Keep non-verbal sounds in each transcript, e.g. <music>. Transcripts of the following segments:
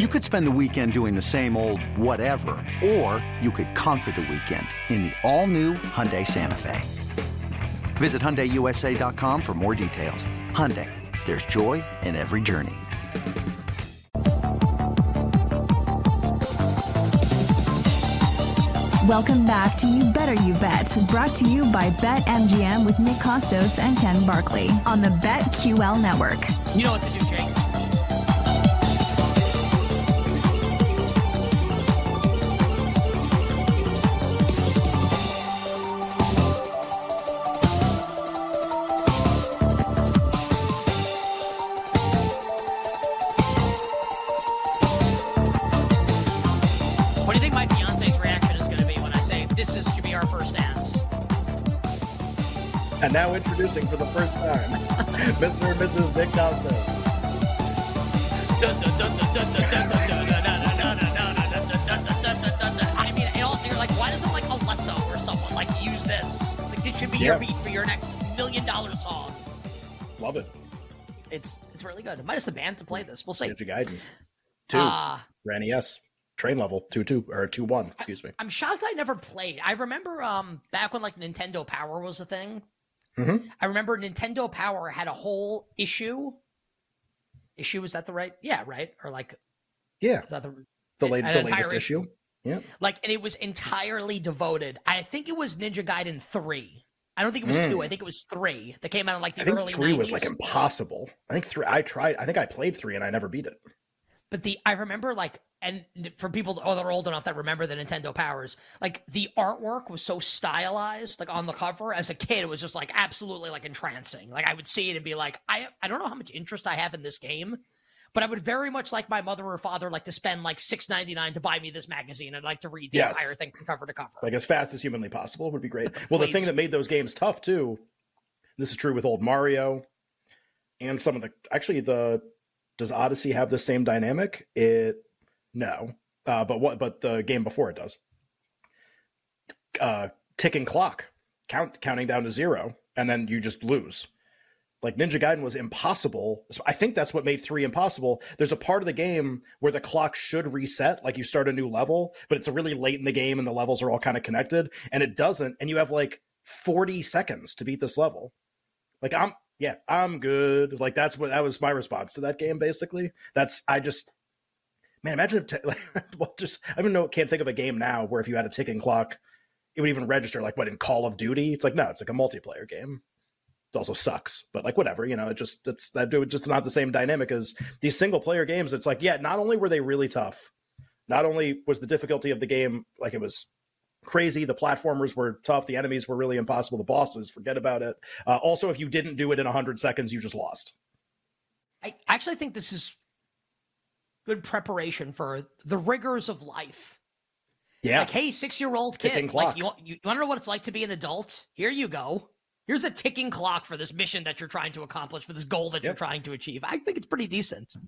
You could spend the weekend doing the same old whatever, or you could conquer the weekend in the all-new Hyundai Santa Fe. Visit HyundaiUSA.com for more details. Hyundai, there's joy in every journey. Welcome back to You Better You Bet, brought to you by BetMGM with Nick Kostos and Ken Barkley on the BetQL network. You know what to do, Jake. And now introducing for the first time, <laughs> Mr. and Mrs. Nick Kostos. I mean, and also you're like, why doesn't like Alesso or someone like use this? Like this should be your Yeah. beat for your next million dollar song. Love it. It's it's really good. Minus the band to play this. We'll see. Ninja Gaiden. Two. Uh, Ranny S. Train level. Two two or two one. Excuse me. I'm shocked I never played. I remember um back when like Nintendo Power was a thing. Mhm. I remember Nintendo Power had a whole issue. Issue is that the right? Yeah, right. Or like Yeah. is that the The, late, the latest issue. Yeah. like and it was entirely devoted i think it was ninja gaiden 3 i don't think it was 2 i think it was 3 that came out in like the. I think early three 90s was like impossible. I think three. I tried. I think I played three and I never beat it. But the i remember like and for people oh, that are old enough that remember the nintendo powers like the artwork was so stylized like on the cover as a kid it was just like absolutely like entrancing like i would see it and be like i i don't know how much interest i have in this game but I would very much like my mother or father like to spend like six ninety nine to buy me this magazine. I'd like to read the Yes. entire thing from cover to cover. Like as fast as humanly possible would be great. <laughs> Well, the thing that made those games tough too. This is true with old Mario, and some of the actually the does Odyssey have the same dynamic? It no, uh, but what? But the game before it does. Uh, ticking clock, count counting down to zero, and then you just lose. Like Ninja Gaiden was impossible. So I think that's what made three impossible. There's a part of the game where the clock should reset, like you start a new level, but it's really late in the game and the levels are all kind of connected, and it doesn't. And you have like 40 seconds to beat this level. Like I'm, yeah, I'm good. Like that's what that was my response to that game. Basically, that's I just, man, imagine if t- <laughs> like, well, just I don't know, can't think of a game now where if you had a ticking clock, it would even register. Like what in Call of Duty? It's like no, it's like a multiplayer game it also sucks but like whatever you know it just it's that dude just not the same dynamic as these single player games it's like yeah not only were they really tough not only was the difficulty of the game like it was crazy the platformers were tough the enemies were really impossible the bosses forget about it uh, also if you didn't do it in 100 seconds you just lost I actually think this is good preparation for the rigors of life. yeah Like, hey, six year old kid, like you, you, you want to know what it's like to be an adult? Here you go. Here's a ticking clock for this mission that you're trying to accomplish, for this goal that you're trying to achieve. I think it's pretty decent. and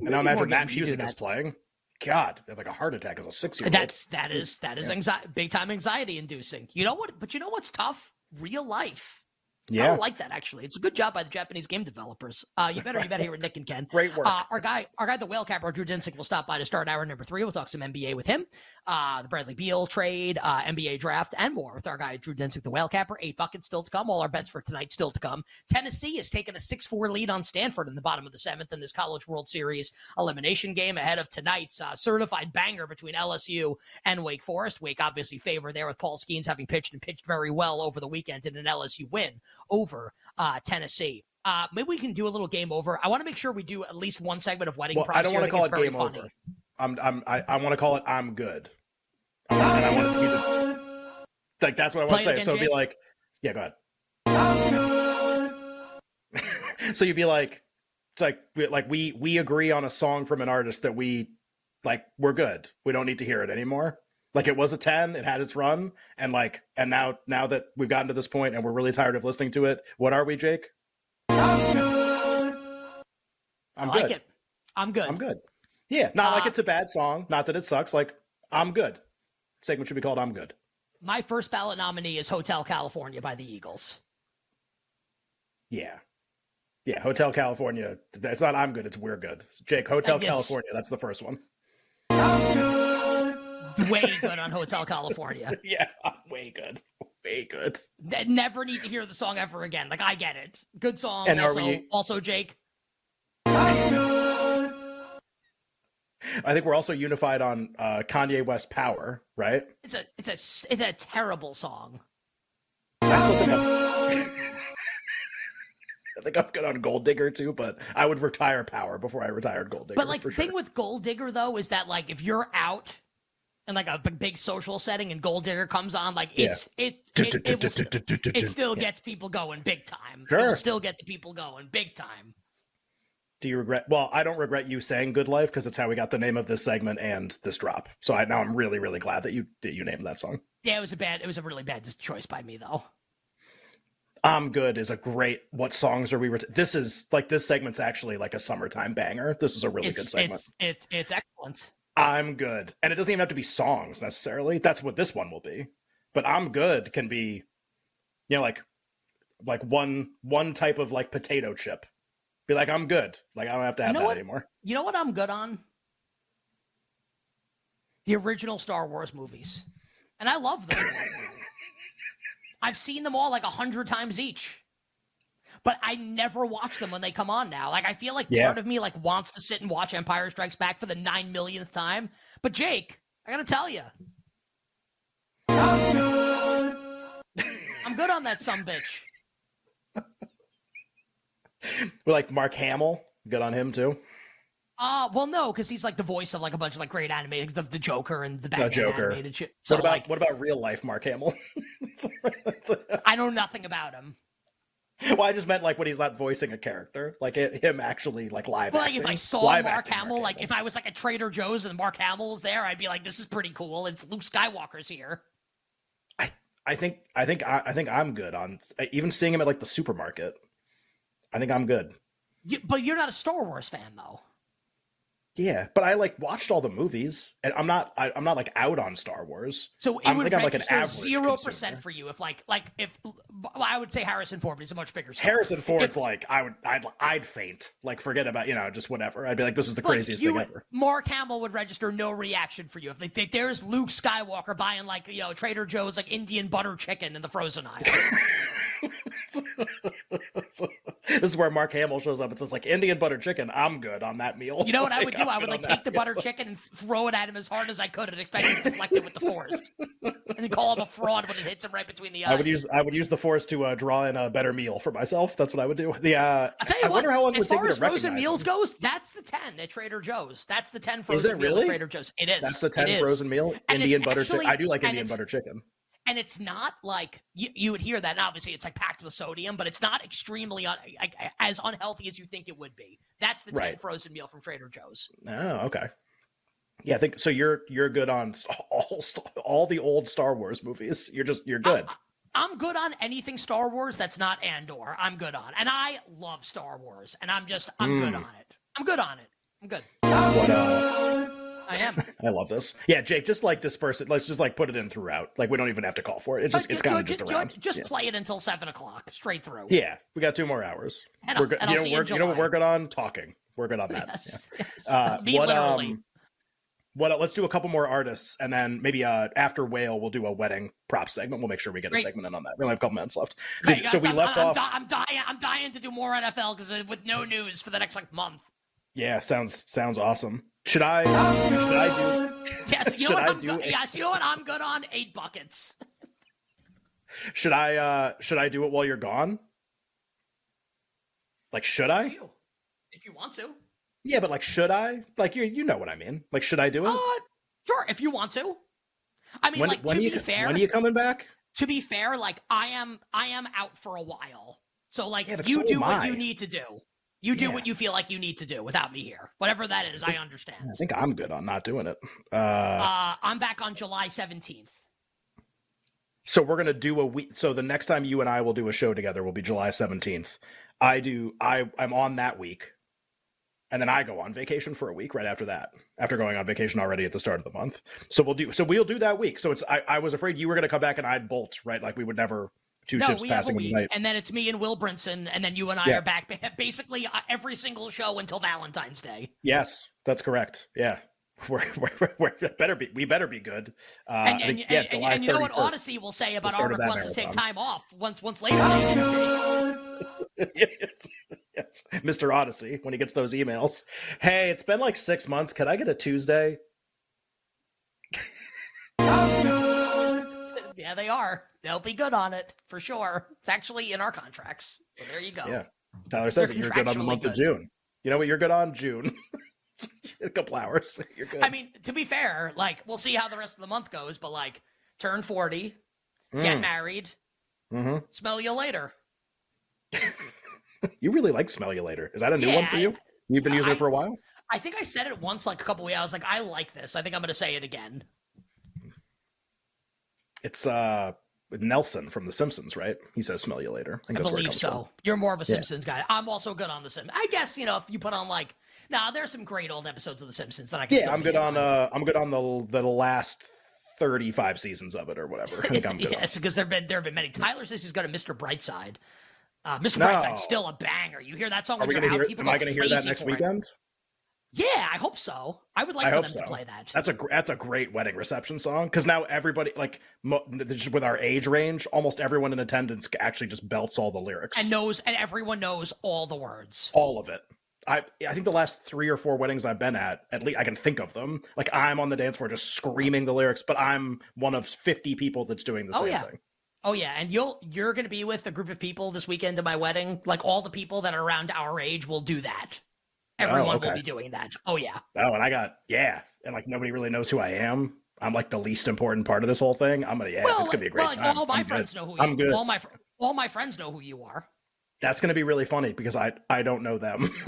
Maybe more imagine that games should do music is playing god like a heart attack as a six year old That's that is that is anxiety, big time anxiety inducing. You know what? But you know what's tough? Real life. I yeah don't like that actually. It's a good job by the Japanese game developers. Uh, you better you better hear with Nick and Ken. Great work. Uh, our guy, our guy, the whale capper, Drew Dinsick, will stop by to start hour number three. We'll talk some NBA with him, uh, the Bradley Beal trade, uh, NBA draft, and more with our guy Drew Dinsick, the whale capper. Eight buckets still to come. All our bets for tonight still to come. Tennessee has taken a six-four lead on Stanford in the bottom of the seventh in this College World Series elimination game ahead of tonight's uh, certified banger between LSU and Wake Forest. Wake obviously favored there with Paul Skenes having pitched and pitched very well over the weekend in an LSU win over uh, Tennessee. Uh, maybe we can do a little game over. I want to make sure we do at least one segment of wedding well i don't want to call it game funny. over i'm i'm i, I want to call it i'm good I want, and I want to be the, like that's what i want to say again, so it'd be like yeah go ahead <laughs> so you'd be like It's like like we we agree on a song from an artist that we like. We're good. We don't need to hear it anymore. Like it was a ten. It had its run, and like and now now that we've gotten to this point and we're really tired of listening to it, what are we, Jake? I'm good. I good. like it. I'm good. I'm good. Yeah, not like Uh, it's a bad song. Not that it sucks. Like I'm good. Segment should be called "I'm good." My first ballot nominee is Hotel California by the Eagles. Yeah, yeah. Hotel California. It's not "I'm good." It's "We're good." Jake, Hotel Like California. That's the first one. Way good on Hotel California. <laughs> Yeah, way good. Way good. That never need to hear the song ever again. Like I get it. Good song. And are also, we- also Jake. I think we're also unified on uh, Kanye West "Power," right? It's a it's a s- it's a terrible song. I still think I'm. <laughs> I think I'm good on Gold Digger too, but I would retire Power before I retired Gold Digger. But like for the thing sure. with Gold Digger though is that like if you're out in like a big, big social setting and Gold Digger comes on, like Yeah. it's it it, it, it still Yeah. gets people going big time. It Sure. will still get the people going big time. Do you regret? Well, I don't regret you saying "Good Life" because it's how we got the name of this segment and this drop. So I now I'm really really glad that you that you named that song. Yeah, it was a bad it was a really bad choice by me though. "I'm Good" is a great. What songs are we? Ret- this is like this segment's actually like a summertime banger. This is a really it's, good segment. It's it's it's excellent. I'm good. And it doesn't even have to be songs necessarily. That's what this one will be. But I'm good can be you know like like one one type of like potato chip. Be like I'm good. Like I don't have to have know that what? anymore. You know what I'm good on? The original Star Wars movies. And I love them. <laughs> I've seen them all like a hundred times each. But I never watch them when they come on now. Like I feel like Yeah. part of me like wants to sit and watch Empire Strikes Back for the nine millionth time. But Jake, I gotta tell you. I'm good on that some bitch. We're <laughs> like Mark Hamill. Good on him too. Uh well no, because he's like the voice of like a bunch of like great animated the, the Joker and the Batman Joker. animated shit. So what about like what about real life Mark Hamill? <laughs> I know nothing about him. <laughs> well, I just meant like when he's not voicing a character, like it, him actually like live. But like if I saw Mark acting Hamill, like if I was like a Trader Joe's and Mark Hamill's there, I'd be like, "This is pretty cool." It's Luke Skywalker's here. I think I think I, I think I'm good on even seeing him at like the supermarket. I think I'm good. You, but you're not a Star Wars fan, though. Yeah, but I like watched all the movies, and I'm not. I, I'm not like out on Star Wars. So it I'm- would think I'm like an register average zero percent for you if like like if well, I would say Harrison Ford, but he's a much bigger star. Harrison Ford's If- like I would. I'd I'd faint. Like forget about you know just whatever. I'd be like this is the craziest you thing ever. Mark Hamill would register no reaction for you if think there's Luke Skywalker buying like you know Trader Joe's like Indian butter chicken in the frozen aisle. <laughs> <laughs> this is where Mark Hamill shows up and says like Indian butter chicken. I'm good on that meal. You know what I <laughs> would do? I'm I would like take the butter chicken and throw it at him as hard as I could and expect him to deflect it with the force, and then call him a fraud when it hits him right between the eyes. I would use I would use the force to uh, draw in a better meal for myself. That's what I would do. <laughs> The uh, I'll tell you I what. wonder how long as far as frozen meals them. goes, that's the ten at Trader Joe's. That's the ten frozen it meal really? at Trader Joe's. It is. That's the ten frozen meal. And Indian butter actually- chicken. I do like Indian butter chicken. And it's not like you, you would hear that. And obviously, it's like packed with sodium, but it's not extremely un, like, as unhealthy as you think it would be. That's the ten Right. frozen meal from Trader Joe's. Oh, okay. Yeah, I think so. You're you're good on all <laughs> all the old Star Wars movies. You're just you're good. I'm good on anything Star Wars that's not Andor. I'm good on, and I love Star Wars, and I'm just I'm good Mm. on it. I'm good on it. I'm good. What, uh, I am. I love this. Yeah, Jake, just like disperse it. Let's just like put it in throughout. Like we don't even have to call for it. It's just But it's kind of just around. Just yeah. play it until seven o'clock, straight through. Yeah, we got two more hours. And we're good. and You know, you we're, in you know what we're good on? Talking. We're good on that. Yes. yes. Uh, <laughs> Me what, literally. um, what? Let's do a couple more artists, and then maybe uh, after Whale, we'll do a wedding prop segment. We'll make sure we get a segment in on that. We only have a couple minutes left. Okay, Dude, so guys, we I'm, left I'm, off. I'm, di- I'm dying. I'm dying to do more NFL because with no news for the next like month. Yeah, sounds sounds awesome. Should I? Should I do? Yes, you know what? I I'm do go- a- yes, you know what? I'm good on eight buckets. Should I? uh Should I do it while you're gone? Like, should I? you, if you want to. Yeah, but like, should I? Like, you you know what I mean? Like, should I do it? Uh, sure, if you want to. I mean, when like when to are you be fair, when are you coming back? to be fair, like I am, I am out for a while. So like, Yeah, you so do what I. you need to do. You do Yeah. what you feel like you need to do without me here. Whatever that is, I understand. I think I'm good on not doing it. Uh, Uh, I'm back on July 17th. so we're gonna do a week. So the next time you and I will do a show together will be July 17th. I do. I I'm on that week, and then I go on vacation for a week right after that. After going on vacation already at the start of the month, so we'll do. So we'll do that week. So it's. I, I was afraid you were gonna come back and I'd bolt right. Like we would never two no, ships we have a passing in the week, night. and then it's me and Will Brinson, and then you and I Yeah. are back <laughs> basically uh, every single show until Valentine's Day. Yes, that's correct. Yeah. <laughs> We're, we're, we're better be we better be good. Uh, and, and, think, yeah, and- July and you know what Odyssey will say about our start request to take time off once once later. Day. <laughs> yes, yes, Mr. Odyssey, when he gets those emails. Hey, it's been like six months. Could I get a Tuesday? Yeah, they are. They'll be good on it for sure. It's actually in our contracts. So there you go. Yeah. Tyler says They're that you're good on the month of. June. You know what? You're good on June. <laughs> a couple hours. <laughs> You're good. I mean, to be fair, like we'll see how the rest of the month goes, but like turn 40, get married, Mm. married, hmm smell you later. <laughs> You really like Smell You Later. Is that a new one for you? You've been using I- it for a while? I think I said it once like a couple weeks. I was like, I like this. I think I'm going to say it again. It's uh Nelson from The Simpsons, right? He says Smell You Later. I, I that's where it believe so. from. You're more of a Yeah. Simpsons guy. I'm also good on the Simpsons. I guess you know if you put on like, nah, there's some great old episodes of the Simpsons that I can. Yeah, I'm good on uh I'm good on the the last 35 seasons of it or whatever. I think I'm good. <laughs> yes, because there've been there have been many. Tyler says he's got a Mr. Brightside. Uh, Mr. No. Brightside's still a banger. You hear that song Are we gonna hear, am I gonna hear that next weekend? it. Yeah, I hope so. I would like I for them so. to play that. That's a that's a great wedding reception song because now everybody like mo- just with our age range, almost everyone in attendance actually just belts all the lyrics, and knows and everyone knows all the words. all of it. I I think the last three or four weddings I've been at, at least I can think of them. Like I'm on the dance floor just screaming the lyrics, but I'm one of 50 people that's doing the Oh, same yeah. thing. Oh yeah, and you'll you're gonna be with a group of people this weekend at my wedding. Like all the people that are around our age will do that. Oh, Everyone will okay. be doing that. Oh yeah. Oh, and I got yeah, and like nobody really knows who I am. I'm like the least important part of this whole thing. I'm gonna yeah, well, it's gonna be a great time. well, like, all my I'm friends good. know who you. I'm good. All my fr- all my friends know who you are. That's gonna be really funny because I I don't know them. <laughs>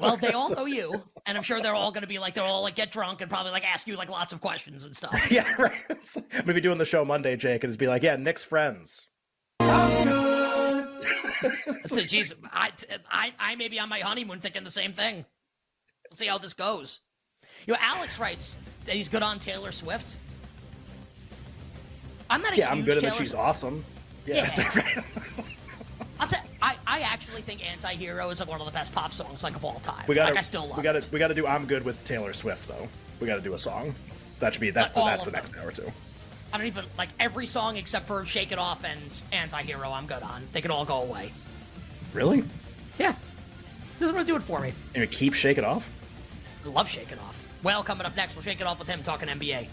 Well, they all know you, and I'm sure they're all gonna be like they're all like get drunk and probably like ask you like lots of questions and stuff. <laughs> yeah, right. I'm gonna be doing the show Monday, Jake, and it's be like, yeah, Nick's friends. <laughs> so, geez, I, I, I may be on my honeymoon thinking the same thing. We'll see how this goes. You know, Alex writes that he's good on Taylor Swift. I'm not a Yeah, I'm good, Taylor that she's Swift- awesome. Yeah, Yeah. <laughs> I'll tell I, I actually think Anti-Hero is like one of the best pop songs like of all time. we gotta, like I still love we gotta, it. we gotta do. I'm good with Taylor Swift though. We gotta do a song. That should be that. Like that's the next them. hour too. I don't even like every song except for Shake It Off and Anti-Hero I'm good on. They can all go away. Really? Yeah. This is gonna do it for me. And keep shake it off. I love Shake It Off. Well, coming up next, we'll shake it off with him talking NBA.